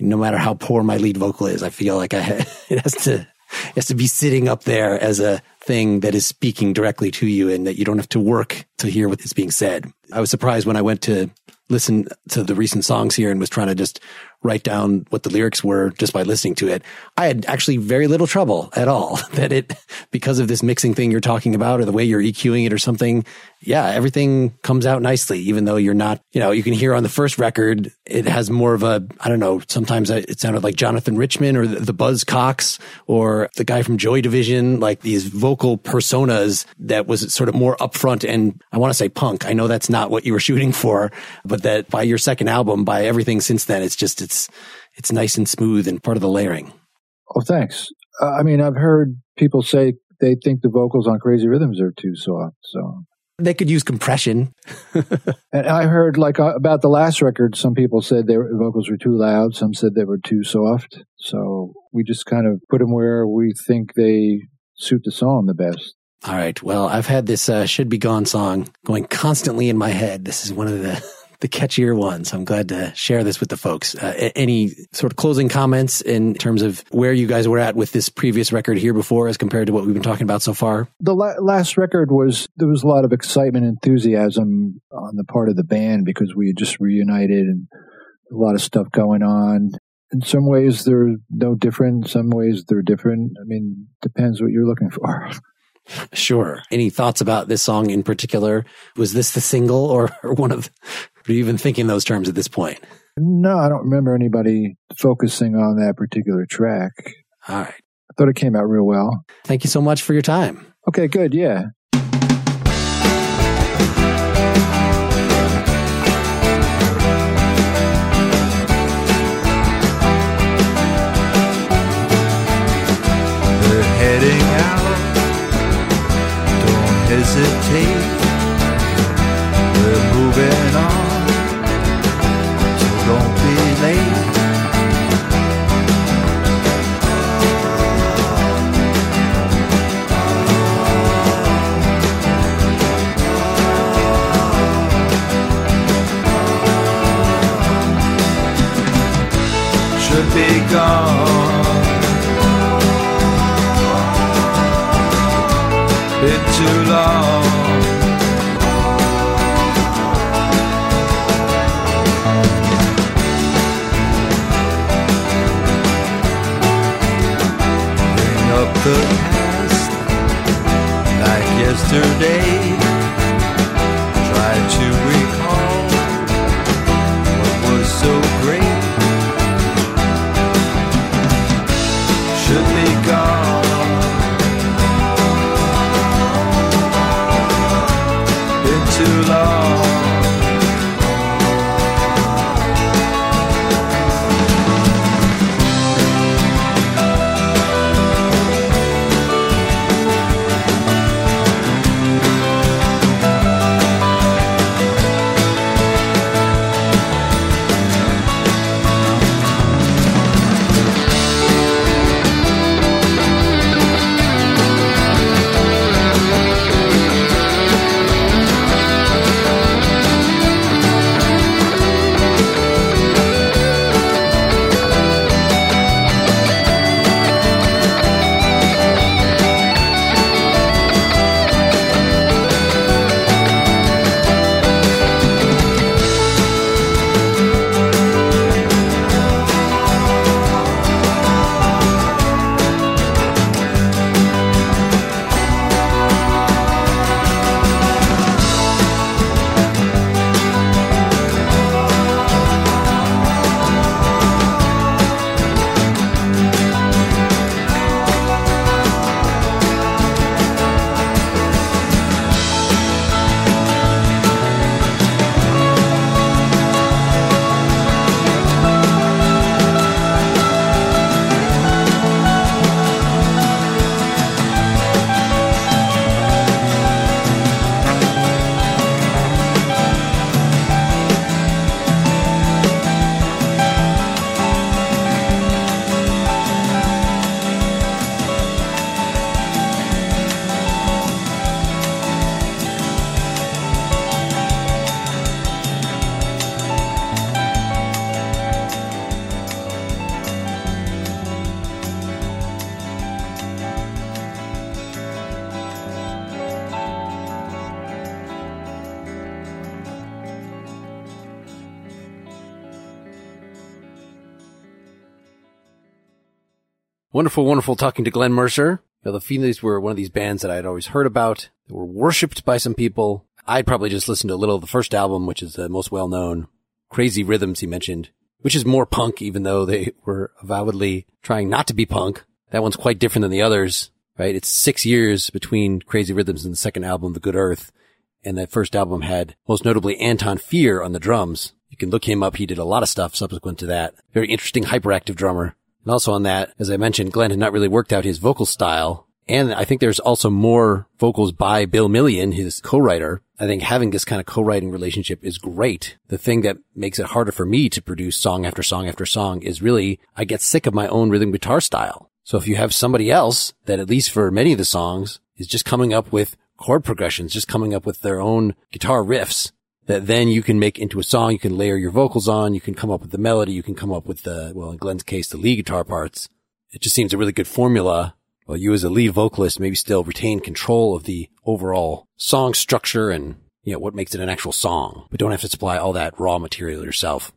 no matter how poor my lead vocal is, I feel like I, it has to, it has to be sitting up there as a thing that is speaking directly to you and that you don't have to work to hear what is being said. I was surprised when I went to listen to the recent songs here and was trying to just write down what the lyrics were just by listening to it. I had actually very little trouble at all that it, because of this mixing thing you're talking about or the way you're EQing it or something. Yeah, everything comes out nicely, even though you're not, you know, you can hear on the first record, it has more of a, I don't know, sometimes it sounded like Jonathan Richman or the, Buzzcocks or the guy from Joy Division, like these vocal personas that was sort of more upfront and I want to say punk. I know that's not what you were shooting for, but that by your second album, by everything since then, it's just, it's, it's it's nice and smooth and part of the layering. Oh, thanks. Uh, I mean, I've heard people say they think the vocals on Crazy Rhythms are too soft. So they could use compression. and I heard like uh, about the last record, some people said their vocals were too loud. Some said they were too soft. So we just kind of put them where we think they suit the song the best. All right. Well, I've had this uh, "Should Be Gone" song going constantly in my head. This is one of the the catchier ones. I'm glad to share this with the folks. Uh, any sort of closing comments in terms of where you guys were at with this previous record here before, as compared to what we've been talking about so far? The la- last record was there was a lot of excitement, and enthusiasm on the part of the band because we had just reunited and a lot of stuff going on. In some ways, they're no different. In some ways, they're different. I mean, depends what you're looking for. Sure. Any thoughts about this song in particular? Was this the single or, or one of, are you even thinking those terms at this point? No, I don't remember anybody focusing on that particular track. All right. I thought it came out real well. Thank you so much for your time. Okay, good. Yeah. Wonderful, wonderful talking to Glenn Mercer. You know, the Feelies were one of these bands that I had always heard about. They were worshipped by some people. I'd probably just listened to a little of the first album, which is the most well known. Crazy Rhythms, he mentioned, which is more punk, even though they were avowedly trying not to be punk. That one's quite different than the others, right? It's six years between Crazy Rhythms and the second album, The Good Earth. And that first album had most notably Anton Fier on the drums. You can look him up. He did a lot of stuff subsequent to that. Very interesting hyperactive drummer. And also on that, as I mentioned, Glenn had not really worked out his vocal style. And I think there's also more vocals by Bill Million, his co-writer. I think having this kind of co-writing relationship is great. The thing that makes it harder for me to produce song after song after song is really I get sick of my own rhythm guitar style. So if you have somebody else that at least for many of the songs is just coming up with chord progressions, just coming up with their own guitar riffs that then you can make into a song. You can layer your vocals on. You can come up with the melody. You can come up with the, well, in Glenn's case, the lead guitar parts. It just seems a really good formula. Well, you as a lead vocalist maybe still retain control of the overall song structure and, you know, what makes it an actual song, but don't have to supply all that raw material yourself.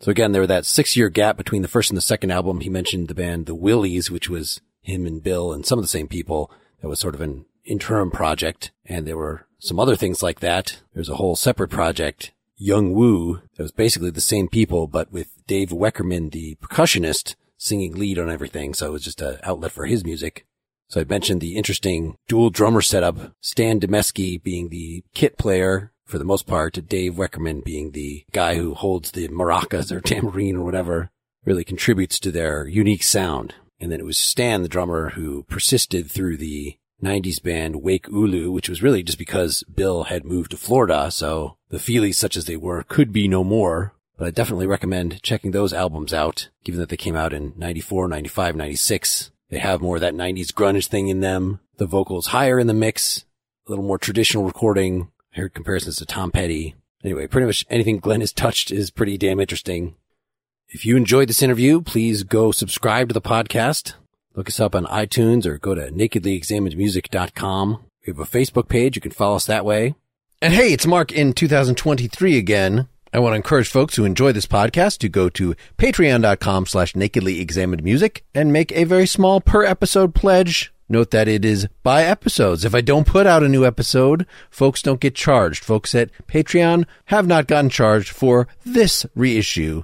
So again, there was that six year gap between the first and the second album. He mentioned the band The Willies, which was him and Bill and some of the same people. That was sort of an interim project. And there were some other things like that. There's a whole separate project, Yung Wu, that was basically the same people, but with Dave Weckerman, the percussionist, singing lead on everything. So it was just an outlet for his music. So I mentioned the interesting dual drummer setup, Stan Demeski being the kit player for the most part, Dave Weckerman being the guy who holds the maracas or tambourine or whatever, really contributes to their unique sound. And then it was Stan, the drummer, who persisted through the 90s band Wake Ooloo, which was really just because Bill had moved to Florida. So the Feelies, such as they were, could be no more. But I definitely recommend checking those albums out, given that they came out in 94, 95, 96. They have more of that 90s grunge thing in them. The vocals higher in the mix, a little more traditional recording. I heard comparisons to Tom Petty. Anyway, pretty much anything Glenn has touched is pretty damn interesting. If you enjoyed this interview, please go subscribe to the podcast. Look us up on iTunes or go to nakedlyexaminedmusic.com. We have a Facebook page. You can follow us that way. And hey, it's Mark in 2023 again. I want to encourage folks who enjoy this podcast to go to patreon.com slash nakedly examined music and make a very small per episode pledge. Note that it is by episodes. If I don't put out a new episode, folks don't get charged. Folks at Patreon have not gotten charged for this reissue.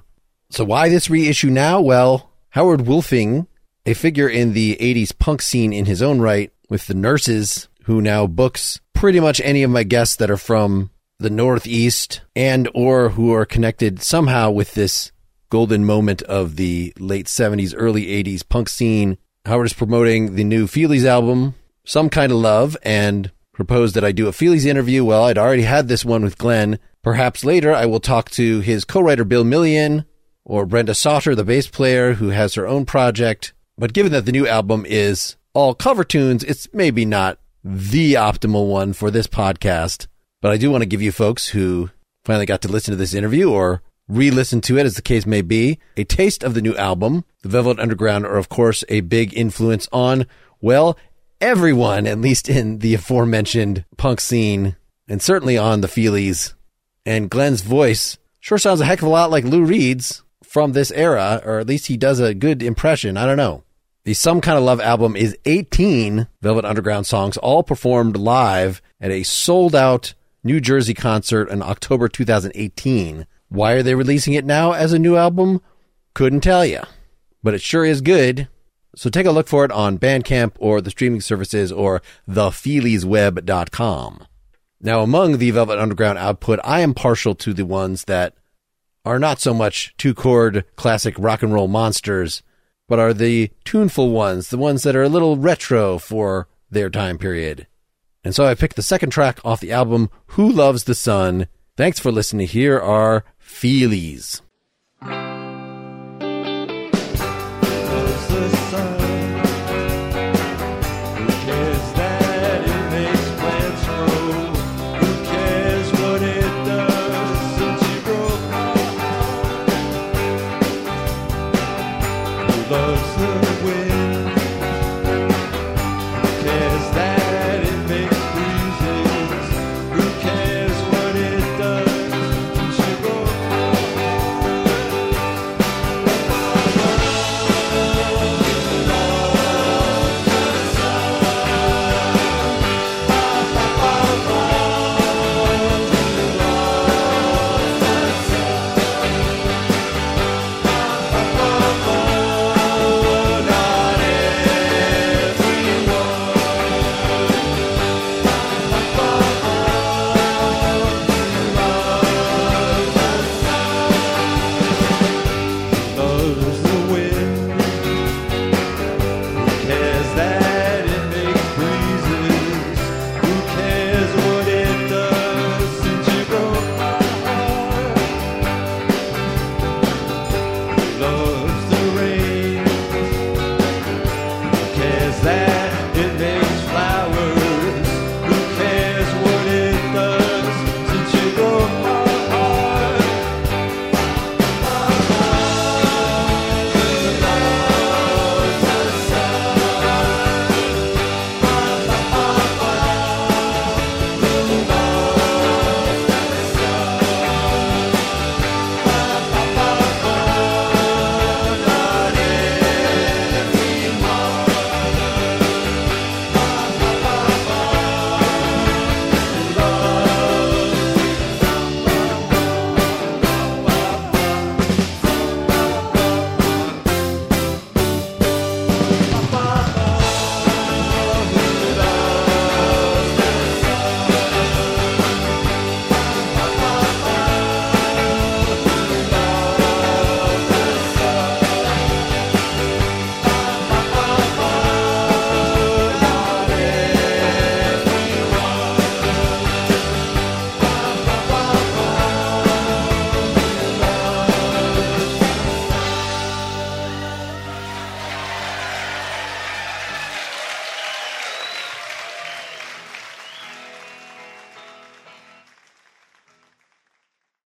So why this reissue now? Well, Howard Wuelfing a figure in the 80s punk scene in his own right with the nurses who now books pretty much any of my guests that are from the Northeast and or who are connected somehow with this golden moment of the late 70s, early 80s punk scene. Howard is promoting the new Feelies album, Some Kinda Love, and proposed that I do a Feelies interview. Well, I'd already had this one with Glenn. Perhaps later I will talk to his co-writer Bill Million or Brenda Sauter, the bass player who has her own project but given that the new album is all cover tunes, it's maybe not the optimal one for this podcast. But I do want to give you folks who finally got to listen to this interview or re-listen to it as the case may be, a taste of the new album. The Velvet Underground are of course a big influence on, well, everyone, at least in the aforementioned punk scene and certainly on the Feelies. And Glenn's voice sure sounds a heck of a lot like Lou Reed's from this era, or at least he does a good impression. I don't know. The Some Kinda Love album is 18 Velvet Underground songs, all performed live at a sold out New Jersey concert in October 2018. Why are they releasing it now as a new album? Couldn't tell you. But it sure is good. So take a look for it on Bandcamp or the streaming services or thefeeliesweb.com. Now, among the Velvet Underground output, I am partial to the ones that are not so much two chord classic rock and roll monsters but are the tuneful ones, the ones that are a little retro for their time period. And so I picked the second track off the album, Who Loves the Sun. Thanks for listening. Here are Feelies.